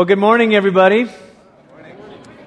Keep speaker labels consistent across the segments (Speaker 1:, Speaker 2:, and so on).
Speaker 1: Well, good morning, everybody.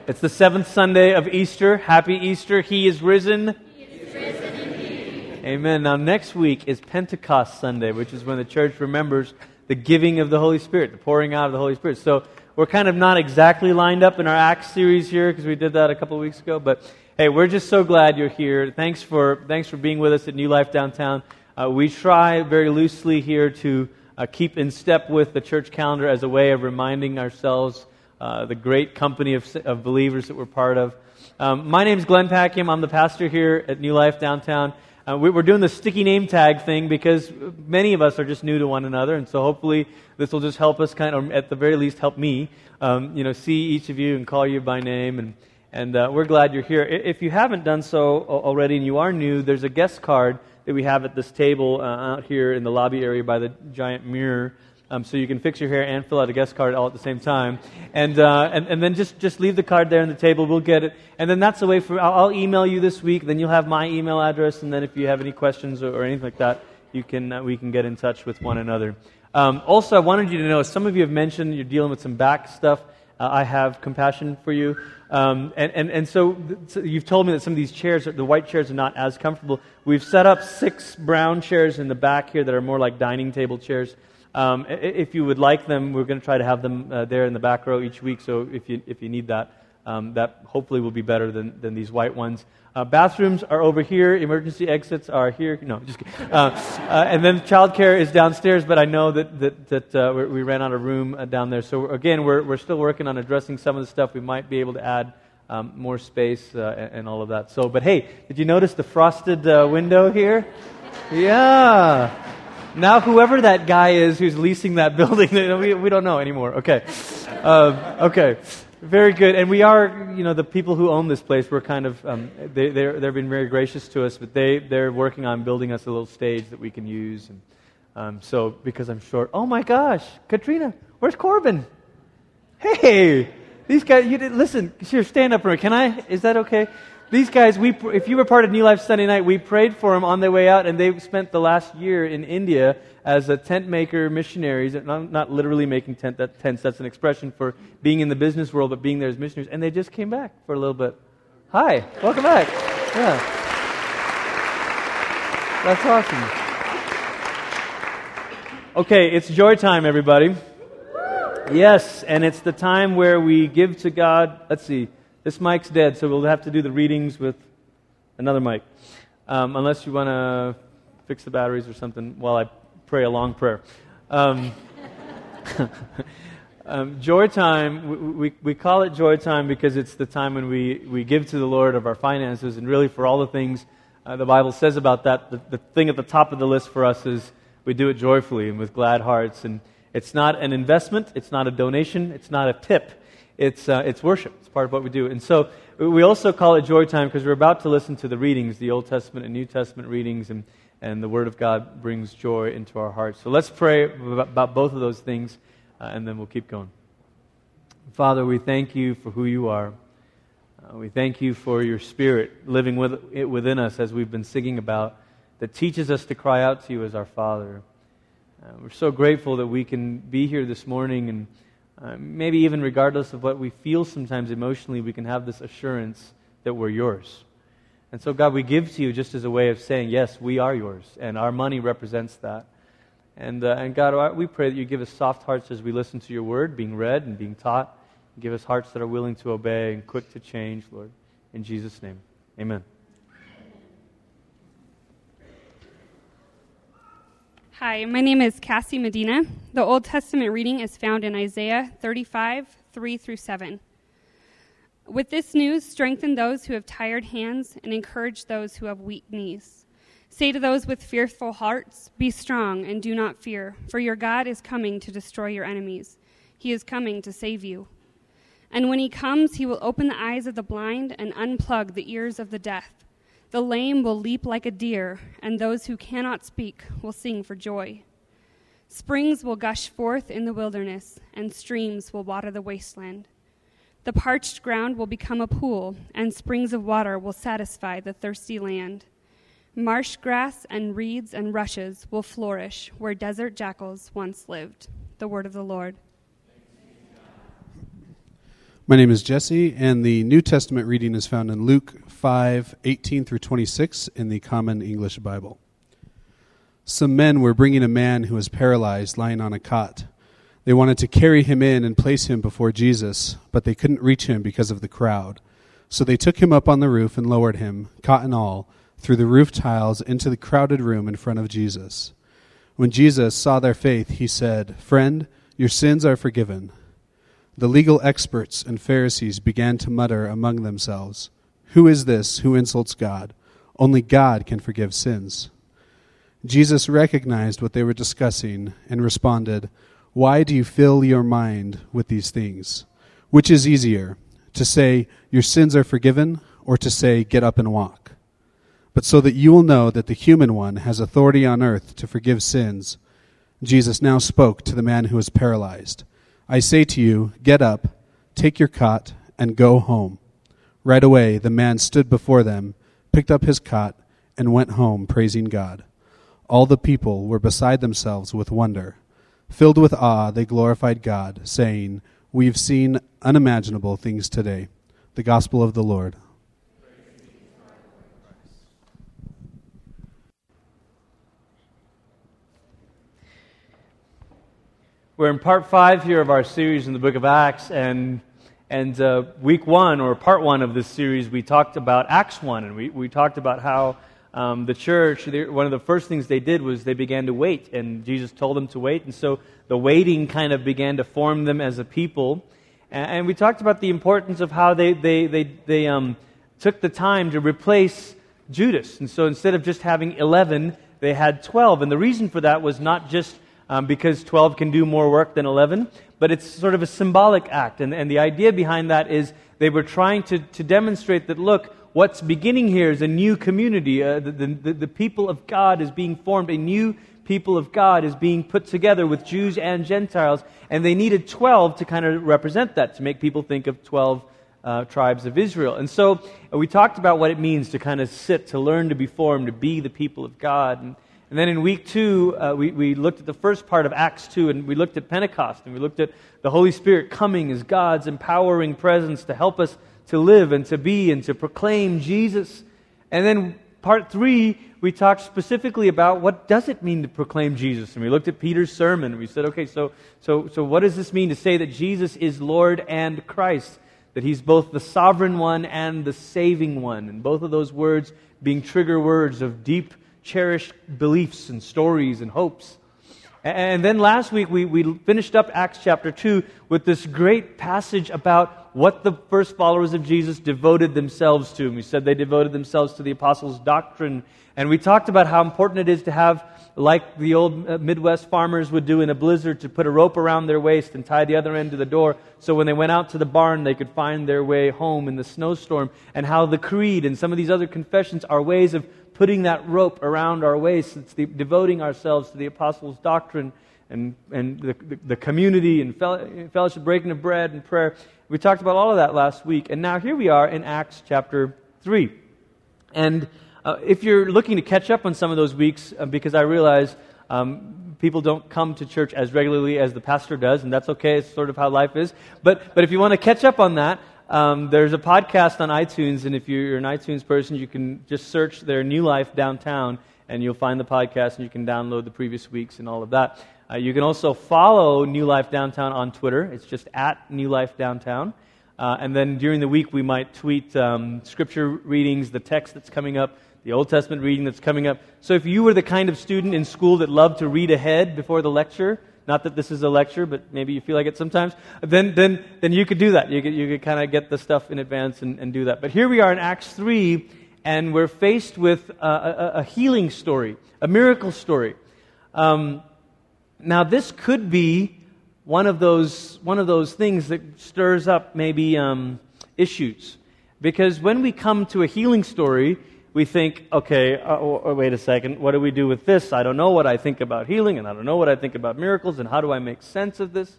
Speaker 1: It's the seventh Sunday of Easter. Happy Easter. He is risen.
Speaker 2: He is risen
Speaker 1: Amen. Now, next week is Pentecost Sunday, which is when the church remembers the giving of the Holy Spirit, the pouring out of the Holy Spirit. So, we're kind of not exactly lined up in our Acts series here because we did that a couple of weeks ago. But hey, we're just so glad you're here. Thanks for, thanks for being with us at New Life Downtown. Uh, we try very loosely here to uh, keep in step with the church calendar as a way of reminding ourselves uh, the great company of, of, believers that we're part of. Um, my name is Glenn Packiam. I'm the pastor here at New Life Downtown. Uh, we, are doing the sticky name tag thing because many of us are just new to one another, and so hopefully this will just help us kind of, at the very least, help me, um, you know, see each of you and call you by name. And, and uh, we're glad you're here. If you haven't done so already and you are new, there's a guest card that we have at this table uh, out here in the lobby area by the giant mirror. Um, so you can fix your hair and fill out a guest card all at the same time. And, uh, and, and then just, just leave the card there on the table. We'll get it. And then that's the way for, I'll, I'll, email you this week. Then you'll have my email address. And then if you have any questions or, or anything like that, you can, uh, we can get in touch with one another. Um, also, I wanted you to know, some of you have mentioned you're dealing with some back stuff. Uh, I have compassion for you. Um, and, and, and so, so, you've told me that some of these chairs, the white chairs, are not as comfortable. We've set up six brown chairs in the back here that are more like dining table chairs. Um, if you would like them, we're going to try to have them uh, there in the back row each week. So if you, if you need that, um, that hopefully will be better than, than these white ones. Uh, bathrooms are over here. Emergency exits are here. No, just kidding. Uh, uh, and then childcare is downstairs, but I know that, that, that uh, we ran out of room uh, down there. So, again, we're, we're still working on addressing some of the stuff. We might be able to add um, more space uh, and, and, all of that. So, but hey, did you notice the frosted window here? Yeah. Now, whoever that guy is who's leasing that building, we, we don't know anymore. Okay. okay. Very good. And we are, you know, the people who own this place, we're kind of, um, they, they've been very gracious to us, but they, they're working on building us a little stage that we can use. And um, so, because I'm short, oh my gosh, Katrina, where's Corbin? Hey, these guys, you did, listen, here, stand up for me. Can I? Is that okay? These guys, we, if you were part of New Life Sunday night, we prayed for them on their way out, and they spent the last year in India as a tent maker missionaries, not, not literally making tent, that, tents, that's an expression for being in the business world, but being there as missionaries. And they just came back for a little bit. Hi, welcome back. Yeah. That's awesome. Okay, it's joy time, everybody. Yes, and it's the time where we give to God. Let's see. This mic's dead, so we'll have to do the readings with another mic. Um, unless you want to fix the batteries or something while I pray a long prayer. Um, um, joy time, we, we, we, call it joy time because it's the time when we, we give to the Lord of our finances, and really for all the things uh, the Bible says about that, the, the thing at the top of the list for us is we do it joyfully and with glad hearts. And it's not an investment, it's not a donation, it's not a tip it's, uh, it's worship. It's part of what we do. And so we also call it joy time because we're about to listen to the readings, the Old Testament and New Testament readings, and, and the Word of God brings joy into our hearts. So let's pray about both of those things, uh, and then we'll keep going. Father, we thank you for who you are. Uh, we thank you for your Spirit living with, it within us as we've been singing about, that teaches us to cry out to you as our Father. Uh, we're so grateful that we can be here this morning and uh, maybe even regardless of what we feel sometimes emotionally, we can have this assurance that we're yours. And so, God, we give to you just as a way of saying, yes, we are yours, and our money represents that. And, uh, and God, we pray that you give us soft hearts as we listen to your word being read and being taught. Give us hearts that are willing to obey and quick to change, Lord. In Jesus' name, amen.
Speaker 3: Hi, my name is Cassie Medina. The Old Testament reading is found in Isaiah 35, 3 through 7. With this news, strengthen those who have tired hands and encourage those who have weak knees. Say to those with fearful hearts, Be strong and do not fear, for your God is coming to destroy your enemies. He is coming to save you. And when he comes, he will open the eyes of the blind and unplug the ears of the deaf. The lame will leap like a deer, and those who cannot speak will sing for joy. Springs will gush forth in the wilderness, and streams will water the wasteland. The parched ground will become a pool, and springs of water will satisfy the thirsty land. Marsh grass and reeds and rushes will flourish where desert jackals once lived. The word of the Lord.
Speaker 4: My name is Jesse, and the New Testament reading is found in Luke 5 18 through 26 in the Common English Bible. Some men were bringing a man who was paralyzed lying on a cot. They wanted to carry him in and place him before Jesus, but they couldn't reach him because of the crowd. So they took him up on the roof and lowered him, cot and all, through the roof tiles into the crowded room in front of Jesus. When Jesus saw their faith, he said, Friend, your sins are forgiven. The legal experts and Pharisees began to mutter among themselves, Who is this who insults God? Only God can forgive sins. Jesus recognized what they were discussing and responded, Why do you fill your mind with these things? Which is easier, to say, Your sins are forgiven, or to say, Get up and walk? But so that you will know that the human one has authority on earth to forgive sins, Jesus now spoke to the man who was paralyzed. I say to you, get up, take your cot, and go home. Right away, the man stood before them, picked up his cot, and went home, praising God. All the people were beside themselves with wonder. Filled with awe, they glorified God, saying, We've seen unimaginable things today. The Gospel of the Lord.
Speaker 1: We're in part five here of our series in the book of Acts, and, and uh, week one, or part one of this series, we talked about Acts 1, and we, we talked about how um, the church, one of the first things they did was they began to wait, and Jesus told them to wait, and so the waiting kind of began to form them as a people. And, and we talked about the importance of how they, they, they, they um, took the time to replace Judas. And so instead of just having 11, they had 12. And the reason for that was not just um, because 12 can do more work than 11, but it's sort of a symbolic act. And, and the idea behind that is they were trying to, to demonstrate that, look, what's beginning here is a new community. Uh, the, the, the people of God is being formed, a new people of God is being put together with Jews and Gentiles, and they needed 12 to kind of represent that, to make people think of 12 uh, tribes of Israel. And so uh, we talked about what it means to kind of sit, to learn to be formed, to be the people of God. And, and then in week two, uh, we, we looked at the first part of Acts 2, and we looked at Pentecost, and we looked at the Holy Spirit coming as God's empowering presence to help us to live and to be and to proclaim Jesus. And then part three, we talked specifically about what does it mean to proclaim Jesus. And we looked at Peter's sermon, and we said, okay, so, so, so what does this mean to say that Jesus is Lord and Christ? That he's both the sovereign one and the saving one. And both of those words being trigger words of deep cherished beliefs and stories and hopes. And then last week we, we finished up Acts chapter 2 with this great passage about what the first followers of Jesus devoted themselves to. And we said they devoted themselves to the apostles' doctrine. And we talked about how important it is to have, like the old uh, Midwest farmers would do in a blizzard, to put a rope around their waist and tie the other end to the door so when they went out to the barn they could find their way home in the snowstorm. And how the creed and some of these other confessions are ways of putting that rope around our waist. It's the, devoting ourselves to the apostles' doctrine and, and the, the, the community and fellowship, breaking of bread and prayer. We talked about all of that last week. And now here we are in Acts chapter 3. And uh, if you're looking to catch up on some of those weeks, uh, because I realize um, people don't come to church as regularly as the pastor does, and that's okay. It's sort of how life is. But, but if you want to catch up on that, um, there's a podcast on iTunes, and if you're an iTunes person, you can just search their New Life Downtown, and you'll find the podcast, and you can download the previous weeks and all of that. Uh, you can also follow New Life Downtown on Twitter. It's just at New Life Downtown. Uh, and then during the week, we might tweet um, scripture readings, the text that's coming up, the Old Testament reading that's coming up. So if you were the kind of student in school that loved to read ahead before the lecture, not that this is a lecture, but maybe you feel like it sometimes. Then, then, then you could do that. You could, you could kind of get the stuff in advance and, and do that. But here we are in Acts 3, and we're faced with a, a, a healing story, a miracle story. Um, now, this could be one of those, one of those things that stirs up maybe um, issues. Because when we come to a healing story, we think, okay, uh, wait a second, what do we do with this? I don't know what I think about healing, and I don't know what I think about miracles, and how do I make sense of this?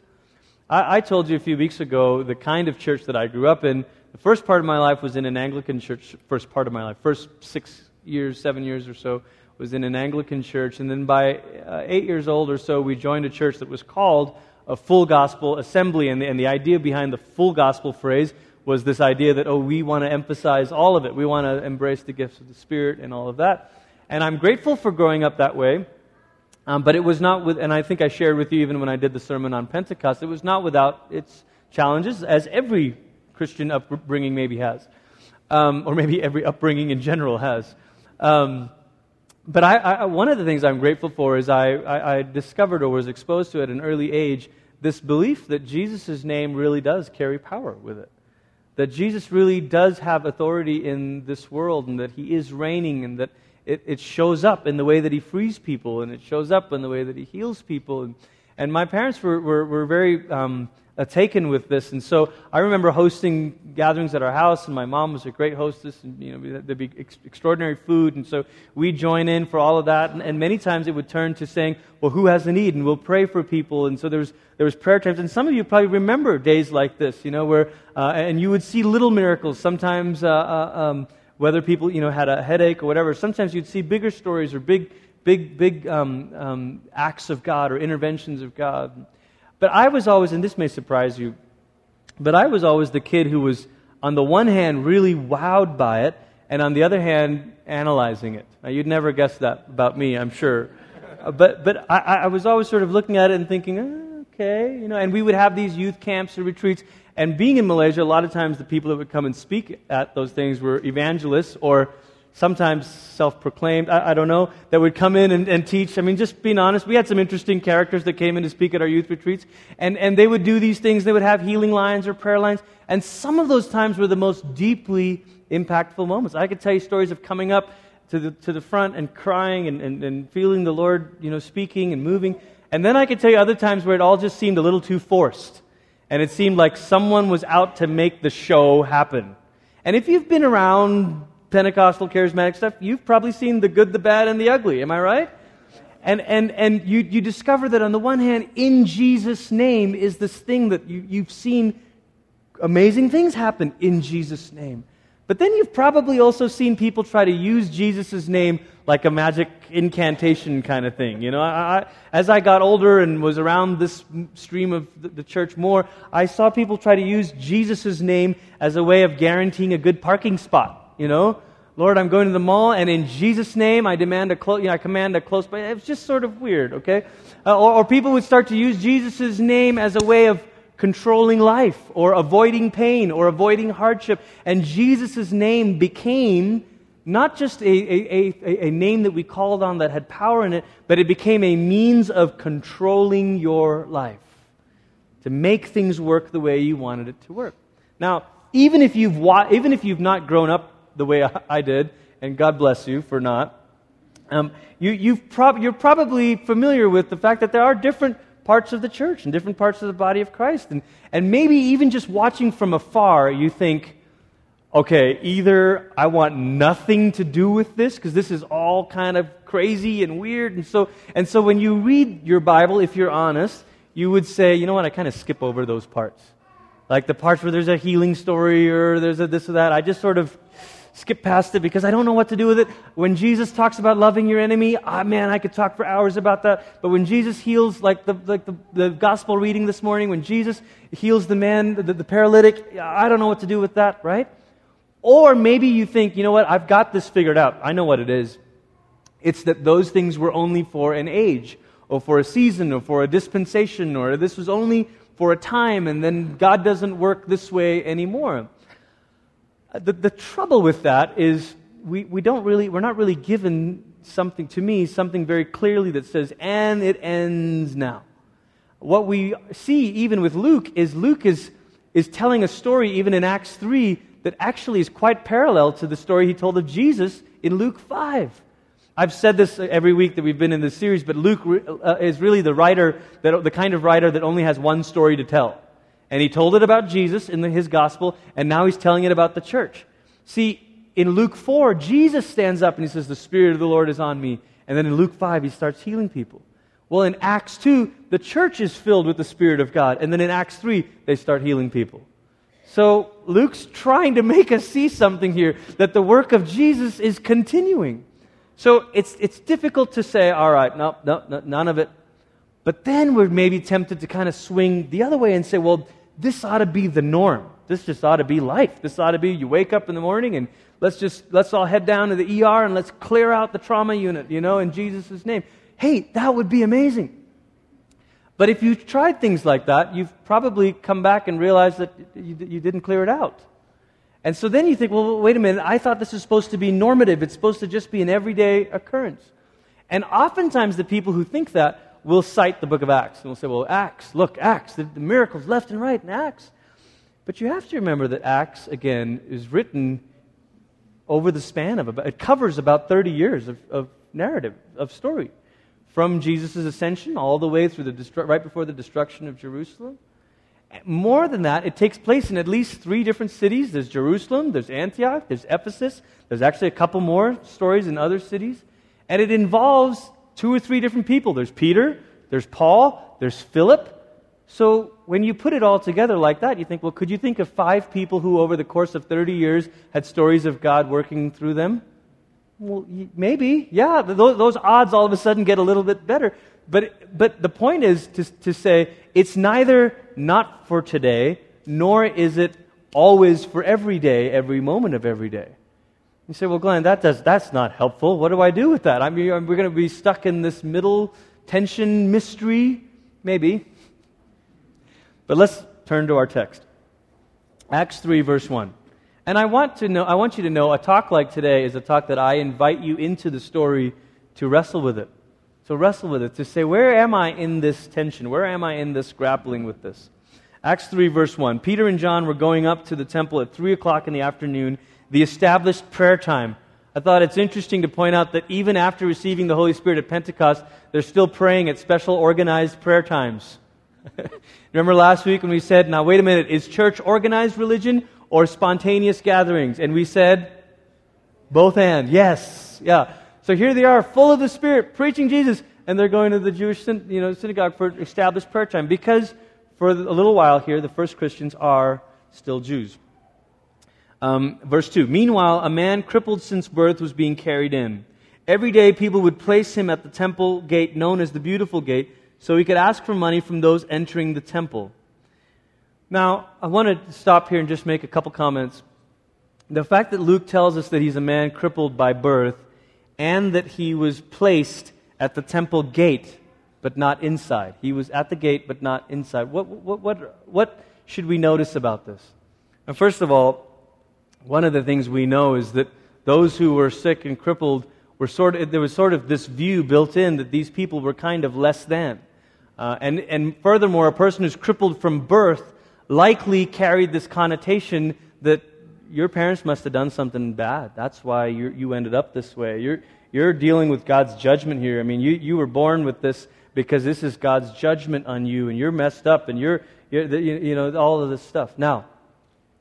Speaker 1: I, I told you a few weeks ago the kind of church that I grew up in. The first part of my life was in an Anglican church, first part of my life, first six years, seven years or so, was in an Anglican church. And then by uh, eight years old or so, we joined a church that was called a full gospel assembly. And the, and the idea behind the full gospel phrase was this idea that, oh, we want to emphasize all of it. We want to embrace the gifts of the Spirit and all of that. And I'm grateful for growing up that way. Um, but it was not with, and I think I shared with you even when I did the sermon on Pentecost, it was not without its challenges, as every Christian upbringing maybe has, um, or maybe every upbringing in general has. Um, but I, I, one of the things I'm grateful for is I, I, I discovered or was exposed to at an early age this belief that Jesus' name really does carry power with it. That Jesus really does have authority in this world and that he is reigning and that it, it shows up in the way that he frees people and it shows up in the way that he heals people. And, and my parents were, were, were very um, uh, taken with this. And so I remember hosting gatherings at our house, and my mom was a great hostess, and you know there'd be ex- extraordinary food, and so we join in for all of that. And, and, many times it would turn to saying, "Well, who has a need?" and we'll pray for people. And so there was there was prayer times, and some of you probably remember days like this, you know, where uh, and you would see little miracles. Sometimes uh, uh, um, whether people you know had a headache or whatever. Sometimes you'd see bigger stories or big big big um, um, acts of God or interventions of God. But I was always, and this may surprise you, but I was always the kid who was, on the one hand, really wowed by it, and on the other hand, analyzing it. Now, you'd never guess that about me, I'm sure. Uh, but but I, I, was always sort of looking at it and thinking, okay, you know, and we would have these youth camps or retreats. And being in Malaysia, a lot of times the people that would come and speak at those things were evangelists or sometimes self proclaimed, I, I, don't know, that would come in and, and, teach. I mean, just being honest, we had some interesting characters that came in to speak at our youth retreats, and, and they would do these things. They would have healing lines or prayer lines, and some of those times were the most deeply impactful moments. I could tell you stories of coming up to the, to the front and crying and, and, and feeling the Lord, you know, speaking and moving. And then I could tell you other times where it all just seemed a little too forced. And it seemed like someone was out to make the show happen. And if you've been around Pentecostal charismatic stuff, you've probably seen the good, the bad, and the ugly. Am I right? And, and, and you, you discover that on the one hand, in Jesus' name is this thing that you, you've seen amazing things happen in Jesus' name. But then you've probably also seen people try to use Jesus' name like a magic incantation kind of thing. You know, I, I, as I got older and was around this stream of the, the church more, I saw people try to use Jesus' name as a way of guaranteeing a good parking spot you know. Lord, I'm going to the mall, and in Jesus' name, I demand a close, you know, I command a close by. It was just sort of weird, okay? Uh, or, or people would start to use Jesus' name as a way of controlling life, or avoiding pain, or avoiding hardship. And Jesus' name became not just a, a, a, a name that we called on that had power in it, but it became a means of controlling your life to make things work the way you wanted it to work. Now, even if you've, even if you've not grown up the way I did, and God bless you for not. Um, you, you've prob- you're probably familiar with the fact that there are different parts of the church and different parts of the body of Christ. And, and maybe even just watching from afar, you think, okay, either I want nothing to do with this because this is all kind of crazy and weird. And so, and so when you read your Bible, if you're honest, you would say, you know what, I kind of skip over those parts. Like the parts where there's a healing story or there's a this or that. I just sort of skip past it because I don't know what to do with it. When Jesus talks about loving your enemy, ah, man, I could talk for hours about that. But when Jesus heals, like the, like the, the gospel reading this morning, when Jesus heals the man, the, the paralytic, I don't know what to do with that, right? Or maybe you think, you know what, I've got this figured out. I know what it is. It's that those things were only for an age, or for a season, or for a dispensation, or this was only for a time, and then God doesn't work this way anymore. The, the trouble with that is we, we don't really, we're not really given something, to me, something very clearly that says, and it ends now. What we see even with Luke is Luke is, is telling a story, even in Acts 3, that actually is quite parallel to the story he told of Jesus in Luke 5. I've said this every week that we've been in this series, but Luke uh, is really the writer, that, the kind of writer that only has one story to tell. And he told it about Jesus in the, his gospel, and now he's telling it about the church. See, in Luke 4, Jesus stands up and he says, The Spirit of the Lord is on me. And then in Luke 5, he starts healing people. Well, in Acts 2, the church is filled with the Spirit of God. And then in Acts 3, they start healing people. So Luke's trying to make us see something here that the work of Jesus is continuing. So it's, it's difficult to say, all right, no, no, no none of it But then we're maybe tempted to kind of swing the other way and say, well, this ought to be the norm. This just ought to be life. This ought to be you wake up in the morning and let's just let's all head down to the ER and let's clear out the trauma unit, you know, in Jesus' name. Hey, that would be amazing. But if you've tried things like that, you've probably come back and realized that you, you didn't clear it out. And so then you think, well, wait a minute, I thought this was supposed to be normative. It's supposed to just be an everyday occurrence. And oftentimes the people who think that will cite the book of Acts. And we'll say, well, Acts, look, Acts, the, the miracles left and right in Acts. But you have to remember that Acts, again, is written over the span of about, it covers about 30 years of, of narrative, of story. From Jesus' ascension all the way through the, destru- right before the destruction of Jerusalem. More than that, it takes place in at least three different cities. There's Jerusalem, there's Antioch, there's Ephesus. There's actually a couple more stories in other cities. And it involves two or three different people. There's Peter, there's Paul, there's Philip. So when you put it all together like that, you think, well, could you think of five people who, over the course of 30 years, had stories of God working through them? Well, maybe. Yeah, those, those odds all of a sudden get a little bit better. But, but the point is to, to say it's neither not for today, nor is it always for every day, every moment of every day. You say, well, Glenn, that does, that's not helpful. What do I do with that? I mean, we're going to be stuck in this middle tension mystery? Maybe. But let's turn to our text. Acts 3, verse 1. And I want, to know, I want you to know a talk like today is a talk that I invite you into the story to wrestle with it. To wrestle with it, to say, where am I in this tension? Where am I in this grappling with this? Acts 3, verse 1. Peter and John were going up to the temple at 3 o'clock in the afternoon, the established prayer time. I thought it's interesting to point out that even after receiving the Holy Spirit at Pentecost, they're still praying at special organized prayer times. Remember last week when we said, now wait a minute, is church organized religion or spontaneous gatherings? And we said, both and. Yes. Yeah. So here they are, full of the Spirit, preaching Jesus, and they're going to the Jewish you know, synagogue for established prayer time because for a little while here, the first Christians are still Jews. Um, verse 2 Meanwhile, a man crippled since birth was being carried in. Every day, people would place him at the temple gate known as the Beautiful Gate so he could ask for money from those entering the temple. Now, I want to stop here and just make a couple comments. The fact that Luke tells us that he's a man crippled by birth and that he was placed at the temple gate but not inside. He was at the gate but not inside. What, what, what, what should we notice about this? And first of all, one of the things we know is that those who were sick and crippled were sort of, there was sort of this view built in that these people were kind of less than. Uh, and, and furthermore, a person who's crippled from birth likely carried this connotation that your parents must have done something bad. That's why you you ended up this way. You're, you're dealing with God's judgment here. I mean, you, you were born with this because this is God's judgment on you, and you're messed up, and you're, you're you, you know, all of this stuff. Now,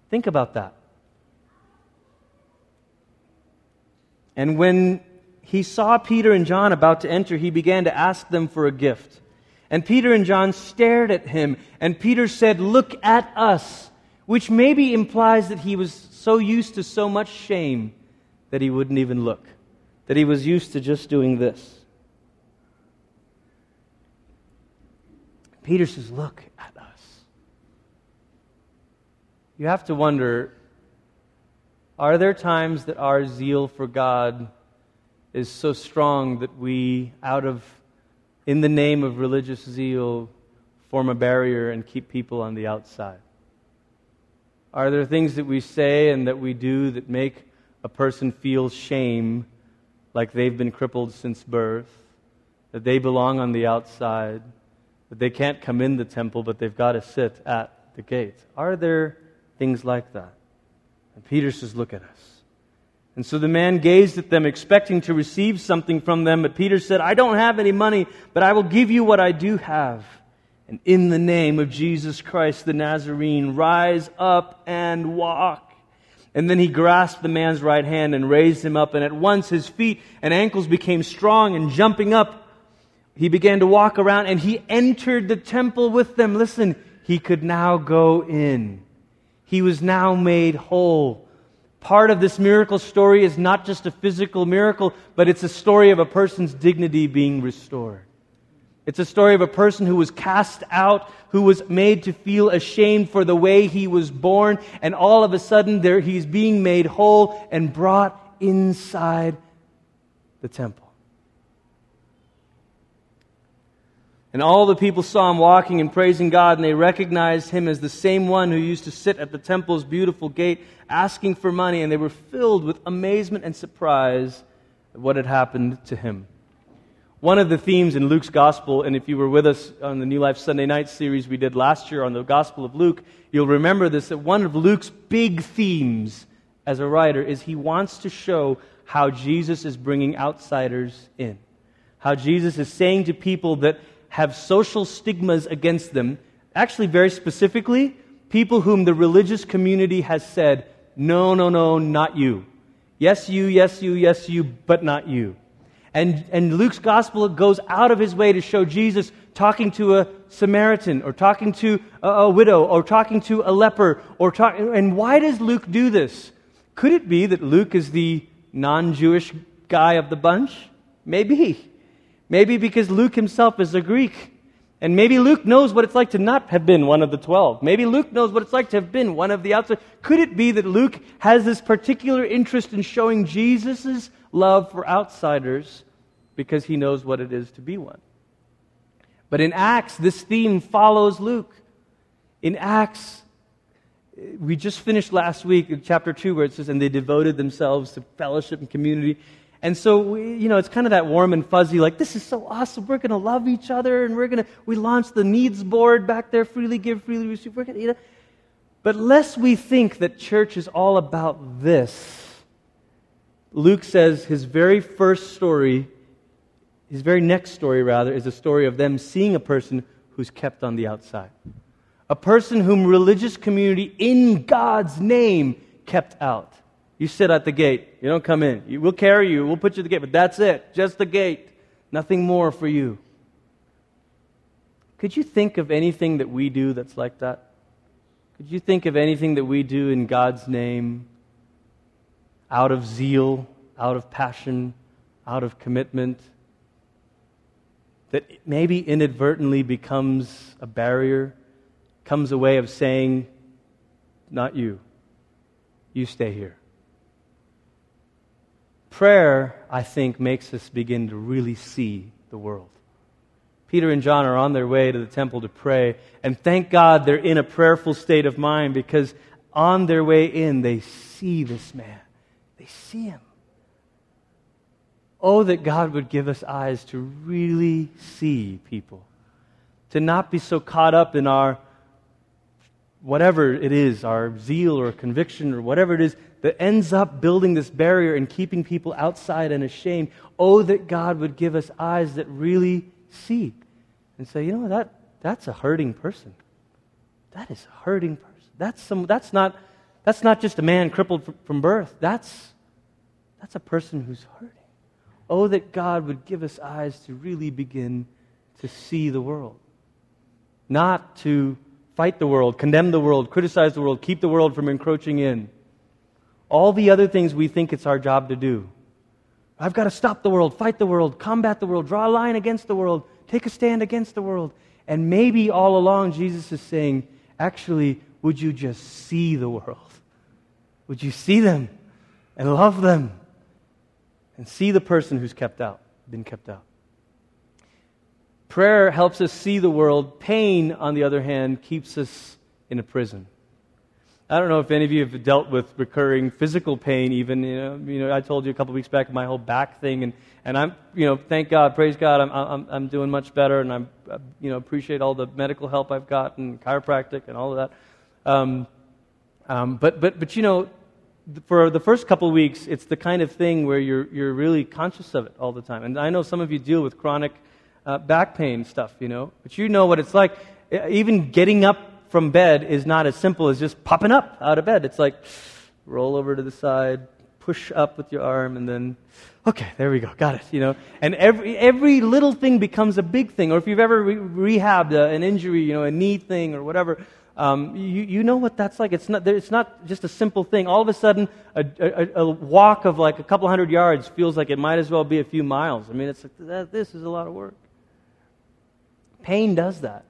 Speaker 1: think about that. And when he saw Peter and John about to enter, he began to ask them for a gift. And Peter and John stared at him, and Peter said, Look at us, which maybe implies that he was so used to so much shame that he wouldn't even look, that he was used to just doing this. Peter says, Look at us. You have to wonder are there times that our zeal for God is so strong that we, out of, in the name of religious zeal, form a barrier and keep people on the outside? Are there things that we say and that we do that make a person feel shame, like they've been crippled since birth, that they belong on the outside, that they can't come in the temple, but they've got to sit at the gate? Are there things like that? And Peter says, Look at us. And so the man gazed at them, expecting to receive something from them. But Peter said, I don't have any money, but I will give you what I do have. And in the name of Jesus Christ the Nazarene, rise up and walk. And then he grasped the man's right hand and raised him up. And at once his feet and ankles became strong and jumping up. He began to walk around and he entered the temple with them. Listen, he could now go in. He was now made whole. Part of this miracle story is not just a physical miracle, but it's a story of a person's dignity being restored. It's a story of a person who was cast out, who was made to feel ashamed for the way he was born, and all of a sudden there, he's being made whole and brought inside the temple. And all the people saw him walking and praising God, and they recognized him as the same one who used to sit at the temple's beautiful gate asking for money, and they were filled with amazement and surprise at what had happened to him. One of the themes in Luke's gospel, and if you were with us on the New Life Sunday night series we did last year on the Gospel of Luke, you'll remember this that one of Luke's big themes as a writer is he wants to show how Jesus is bringing outsiders in. How Jesus is saying to people that have social stigmas against them, actually, very specifically, people whom the religious community has said, no, no, no, not you. Yes, you, yes, you, yes, you, but not you. And, and Luke's gospel goes out of his way to show Jesus talking to a Samaritan or talking to a, a widow or talking to a leper. Or talk, and why does Luke do this? Could it be that Luke is the non Jewish guy of the bunch? Maybe. Maybe because Luke himself is a Greek. And maybe Luke knows what it's like to not have been one of the twelve. Maybe Luke knows what it's like to have been one of the outside. Could it be that Luke has this particular interest in showing Jesus' love for outsiders because he knows what it is to be one. But in Acts, this theme follows Luke. In Acts, we just finished last week in chapter 2 where it says, and they devoted themselves to fellowship and community. And so, we, you know, it's kind of that warm and fuzzy, like, this is so awesome. We're going to love each other, and we're going to, we launched the needs board back there, freely give, freely receive. We're to, you know. But lest we think that church is all about this, Luke says his very first story, his very next story, rather, is a story of them seeing a person who's kept on the outside. A person whom religious community in God's name kept out. You sit at the gate. You don't come in. we'll carry you. We'll put you at the gate, but that's it. Just the gate. Nothing more for you. Could you think of anything that we do that's like that? Could you think of anything that we do in God's name out of zeal, out of passion, out of commitment, that maybe inadvertently becomes a barrier, comes a way of saying, Not you. You stay here. Prayer, I think, makes us begin to really see the world. Peter and John are on their way to the temple to pray, and thank God they're in a prayerful state of mind because on their way in, they see this man. They see him. Oh, that God would give us eyes to really see people, to not be so caught up in our whatever it is, our zeal or conviction or whatever it is that ends up building this barrier and keeping people outside and ashamed. Oh, that God would give us eyes that really see and say, you know, that, that's a hurting person. That is a hurting person. That's, some, that's, not, that's not just a man crippled from birth. That's, that's a person who's hurting. Oh, that God would give us eyes to really begin to see the world. Not to fight the world, condemn the world, criticize the world, keep the world from encroaching in. All the other things we think it's our job to do. I've got to stop the world, fight the world, combat the world, draw a line against the world, take a stand against the world. And maybe all along Jesus is saying, actually, would you just see the world? Would you see them and love them and see the person who's kept out, been kept out. Prayer helps us see the world. Pain, on the other hand, keeps us in a prison. I don't know if any of you have dealt with recurring physical pain, even. You know, you know I told you a couple weeks back my whole back thing, and, and I'm, you know, thank God, praise God, I'm, I'm, I'm doing much better, and I'm, you know, appreciate all the medical help I've gotten, chiropractic, and all of that. Um, um, but, but, but, you know, for the first couple of weeks, it's the kind of thing where you're, you're really conscious of it all the time. And I know some of you deal with chronic uh, back pain stuff, you know, but you know what it's like. Even getting up from bed is not as simple as just popping up out of bed. It's like roll over to the side, push up with your arm, and then, okay, there we go, got it, you know. And every, every little thing becomes a big thing. Or if you've ever re- rehabbed a, an injury, you know, a knee thing or whatever, um, you, you know what that's like. It's not, it's not just a simple thing. All of a sudden, a, a, a, walk of like a couple hundred yards feels like it might as well be a few miles. I mean, it's like, this is a lot of work. Pain does that.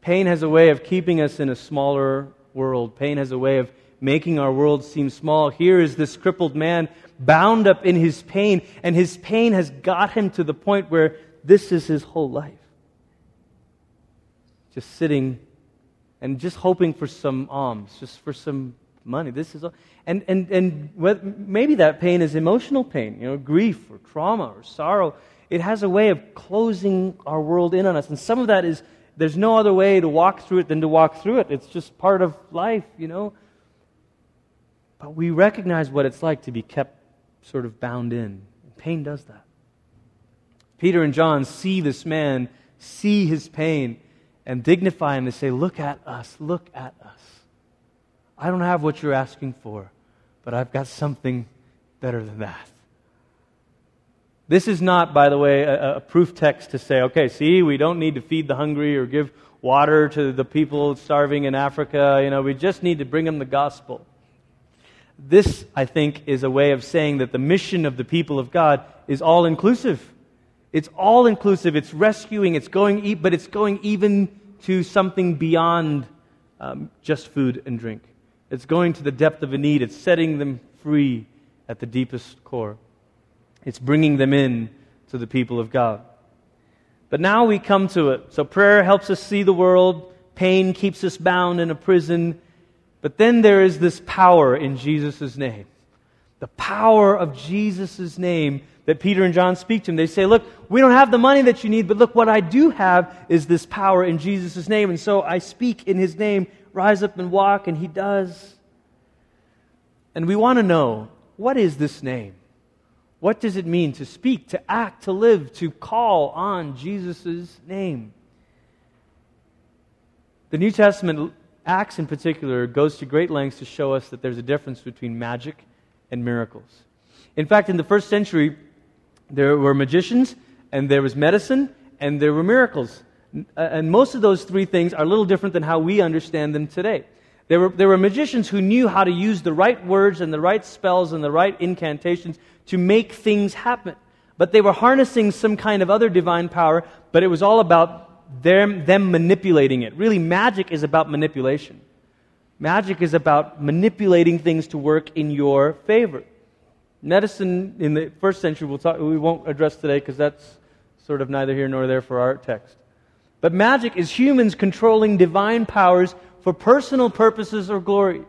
Speaker 1: Pain has a way of keeping us in a smaller world. Pain has a way of making our world seem small. Here is this crippled man bound up in his pain, and his pain has got him to the point where this is his whole life. Just sitting and just hoping for some alms, just for some money. This is, all. and and and maybe that pain is emotional pain, you know, grief or trauma or sorrow. It has a way of closing our world in on us, and some of that is there's no other way to walk through it than to walk through it. It's just part of life, you know. But we recognize what it's like to be kept sort of bound in. Pain does that. Peter and John see this man, see his pain, and dignify him. They say, Look at us, look at us. I don't have what you're asking for, but I've got something better than that. This is not, by the way, a, a, proof text to say, okay, see, we don't need to feed the hungry or give water to the people starving in Africa. You know, we just need to bring them the gospel. This, I think, is a way of saying that the mission of the people of God is all inclusive. It's all inclusive. It's rescuing. It's going, but it's going even to something beyond um, just food and drink. It's going to the depth of a need. It's setting them free at the deepest core. It's bringing them in to the people of God. But now we come to it. So prayer helps us see the world. Pain keeps us bound in a prison. But then there is this power in Jesus' name. The power of Jesus' name that Peter and John speak to him. They say, Look, we don't have the money that you need, but look, what I do have is this power in Jesus' name. And so I speak in his name, rise up and walk, and he does. And we want to know what is this name? What does it mean to speak, to act, to live, to call on Jesus' name? The New Testament Acts, in particular, goes to great lengths to show us that there's a difference between magic and miracles. In fact, in the first century, there were magicians, and there was medicine, and there were miracles. Uh, and most of those three things are a little different than how we understand them today. There were, there were magicians who knew how to use the right words and the right spells and the right incantations to make things happen. But they were harnessing some kind of other divine power, but it was all about them, them manipulating it. Really, magic is about manipulation. Magic is about manipulating things to work in your favor. Medicine in the first century, we'll talk, we won't address today because that's sort of neither here nor there for our text. But magic is humans controlling divine powers for personal purposes or glory.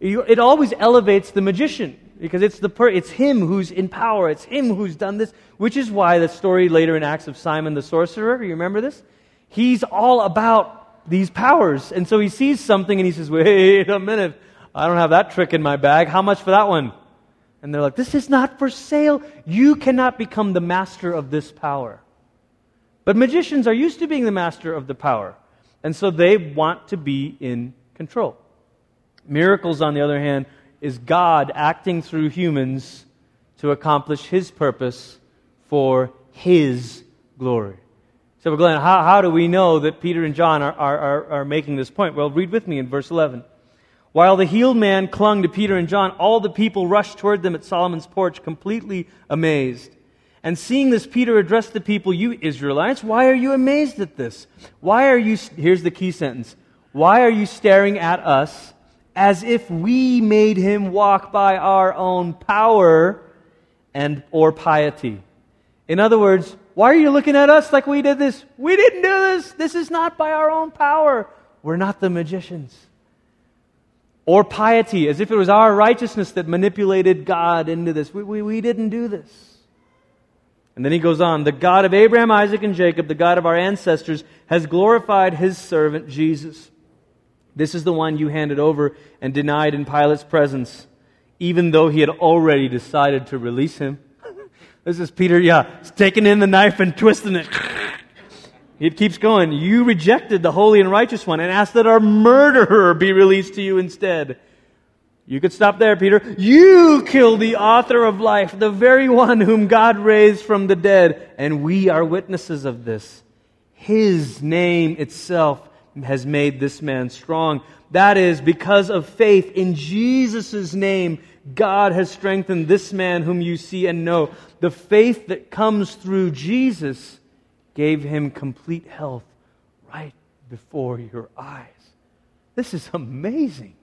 Speaker 1: It always elevates the magician because it's, the per- it's him who's in power. It's him who's done this, which is why the story later in Acts of Simon the sorcerer, you remember this? He's all about these powers. And so he sees something and he says, wait a minute, I don't have that trick in my bag. How much for that one? And they're like, this is not for sale. You cannot become the master of this power. But magicians are used to being the master of the power. And so they want to be in control. Miracles, on the other hand, is God acting through humans to accomplish his purpose for his glory. So, Glenn, how, how do we know that Peter and John are, are, are, are making this point? Well, read with me in verse 11. While the healed man clung to Peter and John, all the people rushed toward them at Solomon's porch, completely amazed. And seeing this, Peter addressed the people, You Israelites, why are you amazed at this? Why are you, here's the key sentence, why are you staring at us as if we made him walk by our own power and or piety? In other words, why are you looking at us like we did this? We didn't do this. This is not by our own power. We're not the magicians. Or piety, as if it was our righteousness that manipulated God into this. We, we, we didn't do this. And then he goes on The God of Abraham, Isaac, and Jacob, the God of our ancestors, has glorified his servant Jesus. This is the one you handed over and denied in Pilate's presence, even though he had already decided to release him. This is Peter, yeah, taking in the knife and twisting it. It keeps going. You rejected the holy and righteous one and asked that our murderer be released to you instead. You could stop there, Peter. You killed the author of life, the very one whom God raised from the dead, and we are witnesses of this. His name itself has made this man strong. That is, because of faith in Jesus' name, God has strengthened this man whom you see and know. The faith that comes through Jesus gave him complete health right before your eyes. This is amazing.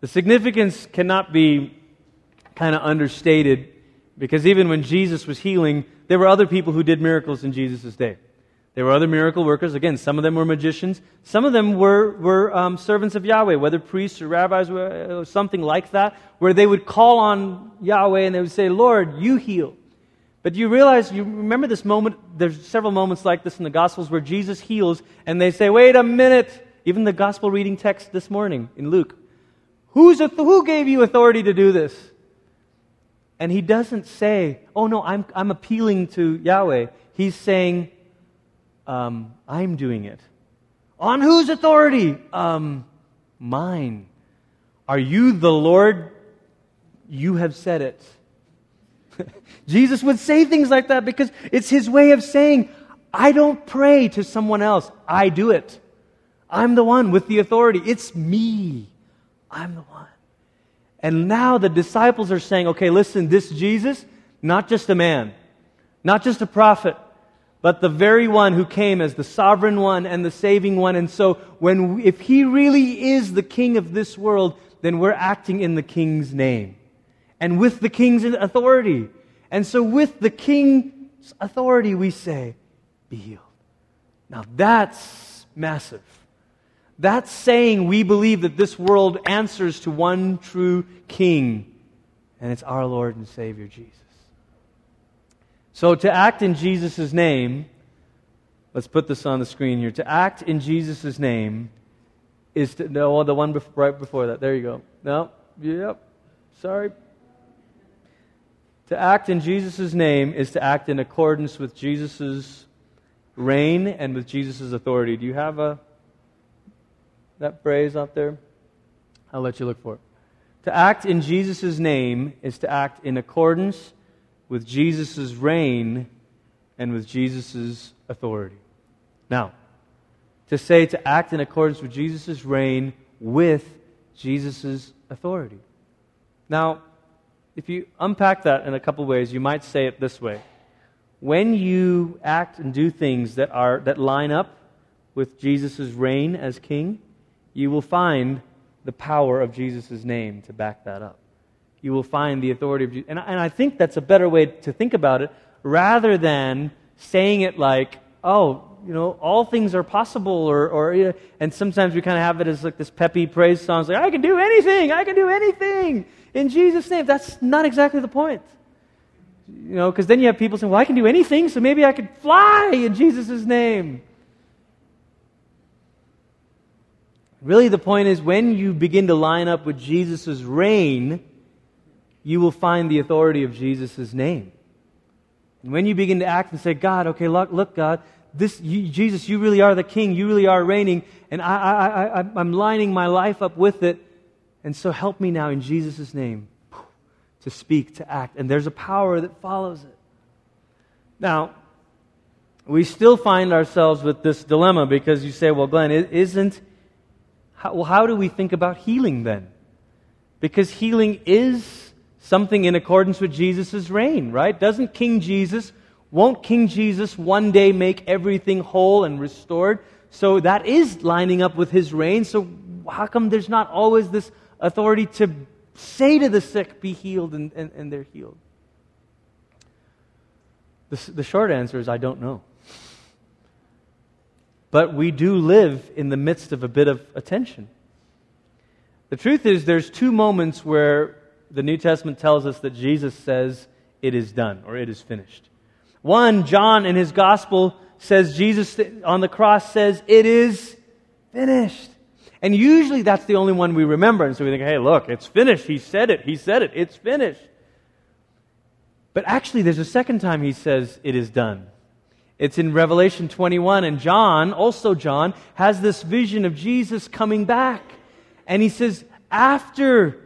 Speaker 1: The significance cannot be kind of understated because even when Jesus was healing, there were other people who did miracles in Jesus' day. There were other miracle workers. Again, some of them were magicians. Some of them were, were um, servants of Yahweh, whether priests or rabbis or uh, something like that, where they would call on Yahweh and they would say, Lord, you heal. But you realize, you remember this moment, there's several moments like this in the Gospels where Jesus heals and they say, wait a minute. Even the Gospel reading text this morning in Luke. Who's, who gave you authority to do this? And he doesn't say, oh no, I'm, I'm appealing to Yahweh. He's saying, um, I'm doing it. On whose authority? Um, mine. Are you the Lord? You have said it. Jesus would say things like that because it's his way of saying, I don't pray to someone else, I do it. I'm the one with the authority. It's me. I'm the one. And now the disciples are saying, okay, listen, this Jesus, not just a man, not just a prophet, but the very one who came as the sovereign one and the saving one. And so, when, if he really is the king of this world, then we're acting in the king's name and with the king's authority. And so, with the king's authority, we say, Be healed. Now, that's massive. That's saying we believe that this world answers to one true king, and it's our Lord and Savior Jesus. So, to act in Jesus' name, let's put this on the screen here. To act in Jesus' name is to, no, the one right before that. There you go. No, yep, sorry. To act in Jesus' name is to act in accordance with Jesus' reign and with Jesus' authority. Do you have a, that phrase out there? I'll let you look for it. To act in Jesus' name is to act in accordance with Jesus' reign and with Jesus' authority. Now, to say to act in accordance with Jesus' reign with Jesus' authority. Now, if you unpack that in a couple ways, you might say it this way. When you act and do things that, are, that line up with Jesus' reign as king, you will find the power of Jesus' name to back that up you will find the authority of Jesus. And, and I think that's a better way to think about it rather than saying it like, oh, you know, all things are possible, or, or and sometimes we kind of have it as like this peppy praise songs, like, I can do anything, I can do anything in Jesus' name. That's not exactly the point. You know, because then you have people saying, well, I can do anything, so maybe I could fly in Jesus' name. Really, the point is when you begin to line up with Jesus' reign, you will find the authority of Jesus' name. And when you begin to act and say, God, okay, look, look God, this, you, Jesus, you really are the king, you really are reigning, and I, I, I, I'm lining my life up with it. And so help me now in Jesus' name to speak, to act. And there's a power that follows it. Now, we still find ourselves with this dilemma because you say, well, Glenn, isn't. How, well, how do we think about healing then? Because healing is something in accordance with Jesus' reign, right? Doesn't King Jesus, won't King Jesus one day make everything whole and restored? So that is lining up with his reign. So how come there's not always this authority to say to the sick, be healed, and, and, and they're healed? The, the short answer is I don't know. But we do live in the midst of a bit of attention. The truth is, there's two moments where the New Testament tells us that Jesus says, It is done, or it is finished. One, John in his gospel says, Jesus on the cross says, It is finished. And usually that's the only one we remember. And so we think, hey, look, it's finished. He said it. He said it. It's finished. But actually, there's a second time he says, It is done. It's in Revelation 21. And John, also John, has this vision of Jesus coming back. And he says, After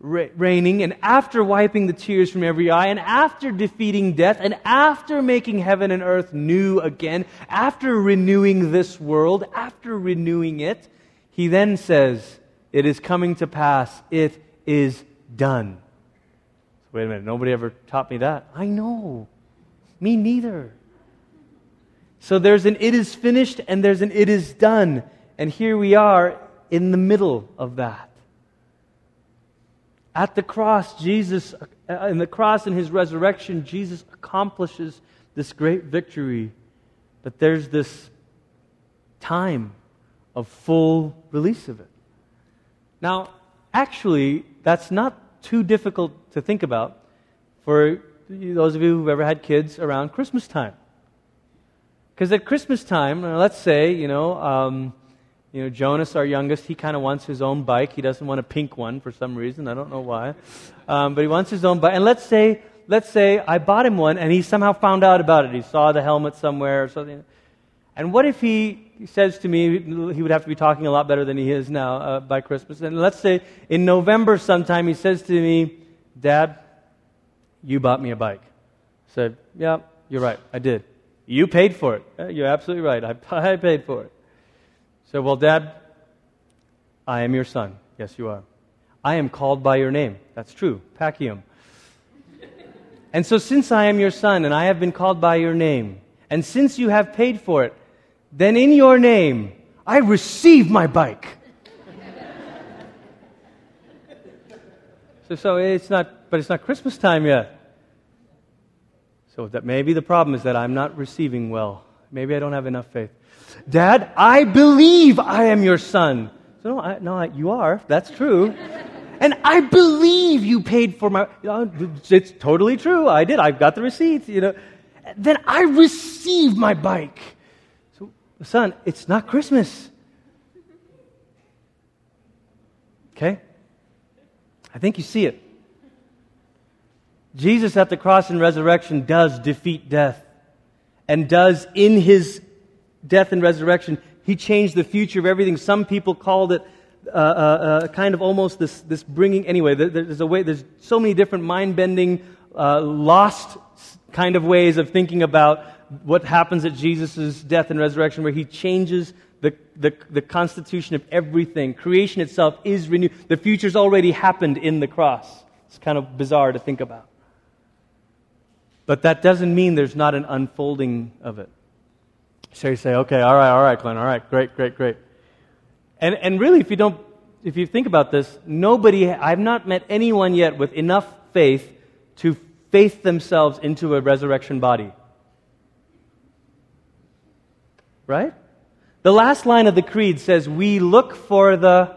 Speaker 1: reigning, and after wiping the tears from every eye, and after defeating death, and after making heaven and earth new again, after renewing this world, after renewing it, he then says, It is coming to pass, it is done. Wait a minute, nobody ever taught me that. I know. Me neither. So there's an it is finished and there's an it is done. And here we are in the middle of that. At the cross, Jesus, uh, in the cross and his resurrection, Jesus accomplishes this great victory. But there's this time of full release of it. Now, actually, that's not too difficult to think about for those of you who've ever had kids around Christmas time. Because at Christmas time, let's say, you know, um, you know, Jonas, our youngest, he kind of wants his own bike. He doesn't want a pink one for some reason. I don't know why. Um, but he wants his own bike. And let's say, let's say I bought him one and he somehow found out about it. He saw the helmet somewhere or something. And what if he says to me, he would have to be talking a lot better than he is now uh, by Christmas. And let's say in November sometime he says to me, Dad, you bought me a bike. I said, Yeah, you're right. I did. You paid for it. You're absolutely right. I, I paid for it. So, well, Dad, I am your son. Yes, you are. I am called by your name. That's true. Pacium. and so, since I am your son and I have been called by your name, and since you have paid for it, then in your name I receive my bike. so, so it's not, but it's not Christmas time yet. So that maybe the problem is that I'm not receiving well. Maybe I don't have enough faith. Dad, I believe I am your son. So, no, I, no I, you are. That's true. and I believe you paid for my. You know, it's totally true. I did. I've got the receipts. You know. Then I received my bike. So, son, it's not Christmas. Okay? I think you see it. Jesus at the cross and resurrection does defeat death and does in his death and resurrection, he changed the future of everything. Some people called it uh, uh, uh, kind of almost this, this bringing, anyway, there's a way, there's so many different mind bending, uh, lost kind of ways of thinking about what happens at Jesus' death and resurrection, where he changes the, the, the constitution of everything. Creation itself is renewed. The future's already happened in the cross. It's kind of bizarre to think about. But that doesn't mean there's not an unfolding of it. So you say, okay, all right, all right, Glenn, all right, great, great, great. And, and really, if you don't, if you think about this, nobody, I've not met anyone yet with enough faith to faith themselves into a resurrection body. Right? The last line of the creed says, We look for the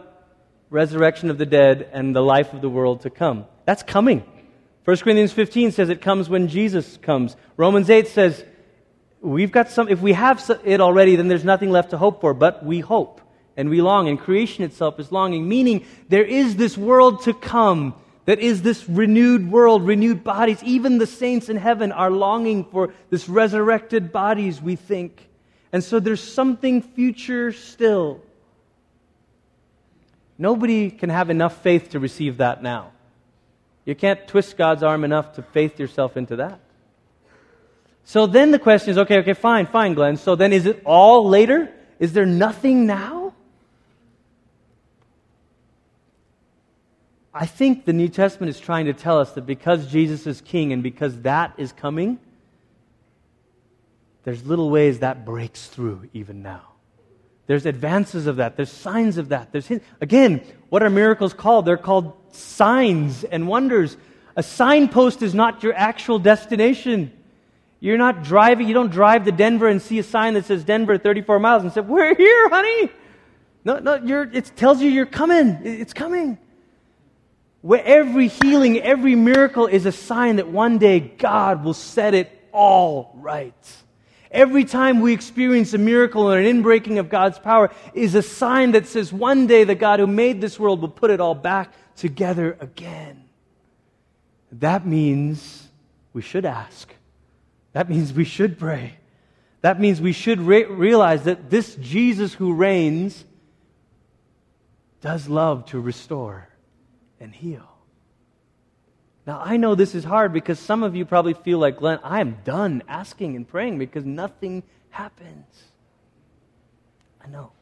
Speaker 1: resurrection of the dead and the life of the world to come. That's coming. 1 Corinthians 15 says it comes when Jesus comes. Romans 8 says we've got some, if we have it already, then there's nothing left to hope for, but we hope and we long, and creation itself is longing, meaning there is this world to come that is this renewed world, renewed bodies. Even the saints in heaven are longing for this resurrected bodies, we think. And so there's something future still. Nobody can have enough faith to receive that now. You can't twist God's arm enough to faith yourself into that. So then the question is okay, okay, fine, fine, Glenn. So then is it all later? Is there nothing now? I think the New Testament is trying to tell us that because Jesus is king and because that is coming, there's little ways that breaks through even now. There's advances of that. There's signs of that. There's again, what are miracles called? They're called signs and wonders. A signpost is not your actual destination. You're not driving, you don't drive to Denver and see a sign that says Denver 34 miles and say, We're here, honey. No, no, it tells you you're coming. It's coming. Where every healing, every miracle is a sign that one day God will set it all right. Every time we experience a miracle or an inbreaking of God's power is a sign that says one day the God who made this world will put it all back together again. That means we should ask. That means we should pray. That means we should re- realize that this Jesus who reigns does love to restore and heal. Now, I know this is hard because some of you probably feel like, Glenn, I am done asking and praying because nothing happens. I know.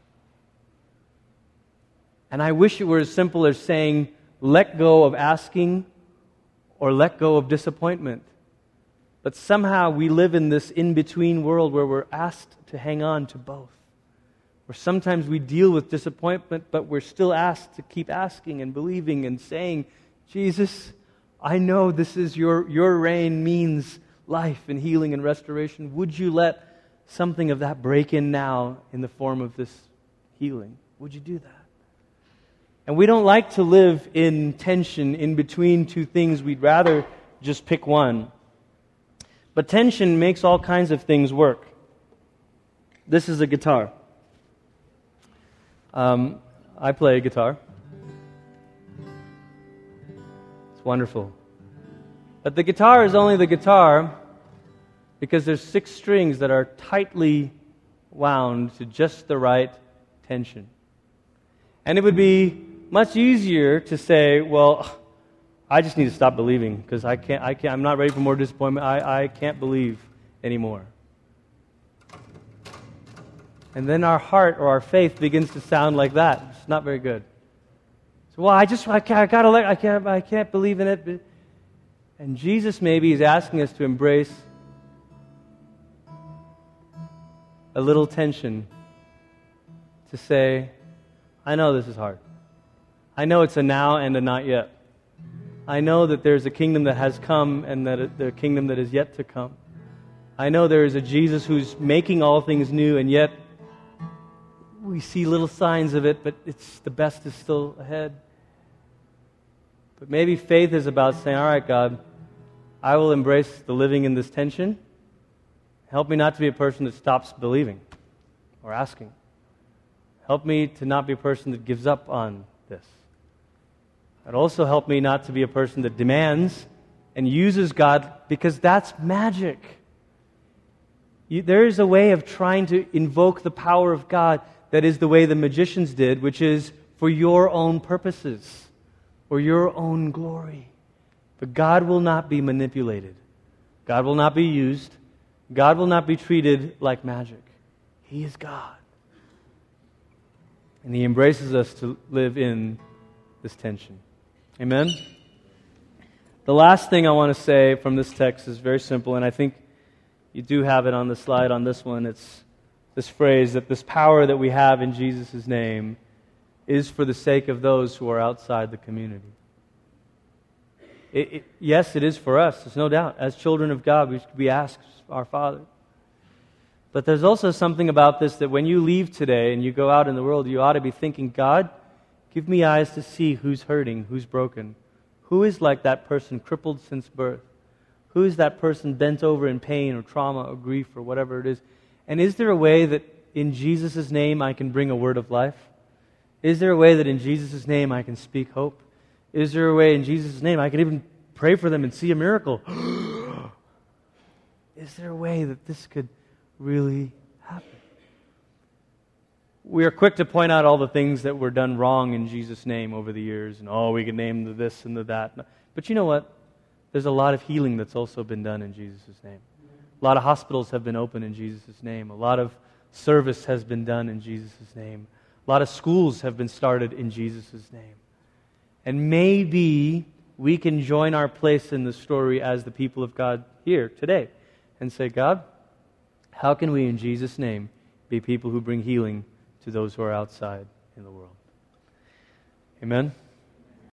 Speaker 1: And I wish it were as simple as saying, let go of asking or let go of disappointment. But somehow we live in this in between world where we're asked to hang on to both. Where sometimes we deal with disappointment, but we're still asked to keep asking and believing and saying, Jesus, I know this is your, your reign means life and healing and restoration. Would you let something of that break in now in the form of this healing? Would you do that? And we don't like to live in tension in between two things. We'd rather just pick one. But tension makes all kinds of things work. This is a guitar. Um, I play guitar. It's wonderful. But the guitar is only the guitar because there's six strings that are tightly wound to just the right tension. And it would be much easier to say, well, I just need to stop believing because I can't, I can't, I'm not ready for more disappointment. I, I can't believe anymore. And then our heart or our faith begins to sound like that. It's not very good. So, well, I just, I, I gotta let, I can't, I can't believe in it. And Jesus maybe is asking us to embrace a little tension to say, I know this is hard. I know it's a now and a not yet. I know that there's a kingdom that has come and that the kingdom that is yet to come. I know there is a Jesus who's making all things new, and yet we see little signs of it, but it's the best is still ahead. But maybe faith is about saying, All right, God, I will embrace the living in this tension. Help me not to be a person that stops believing or asking. Help me to not be a person that gives up on this. And also help me not to be a person that demands and uses God because that's magic. You, there is a way of trying to invoke the power of God that is the way the magicians did, which is for your own purposes or your own glory. But God will not be manipulated, God will not be used, God will not be treated like magic. He is God. And He embraces us to live in this tension. Amen? The last thing I want to say from this text is very simple, and I think you do have it on the slide on this one. It's this phrase that this power that we have in Jesus' name is for the sake of those who are outside the community. It, it, yes, it is for us, there's no doubt. As children of God, we, we ask our Father. But there's also something about this that when you leave today and you go out in the world, you ought to be thinking, God, give me eyes to see who's hurting, who's broken. Who is like that person crippled since birth? Who is that person bent over in pain or trauma or grief or whatever it is? And is there a way that in Jesus' name I can bring a word of life? Is there a way that in Jesus' name I can speak hope? Is there a way in Jesus' name I can even pray for them and see a miracle? is there a way that this could really happen? We are quick to point out all the things that were done wrong in Jesus' name over the years, and oh, we can name the this and the that. But you know what? There's a lot of healing that's also been done in Jesus' name. A lot of hospitals have been opened in Jesus' name. A lot of service has been done in Jesus' name. A lot of schools have been started in Jesus' name. And maybe we can join our place in the story as the people of God here today and say, God, how can we in Jesus' name be people who bring healing to those who are outside in the world? Amen.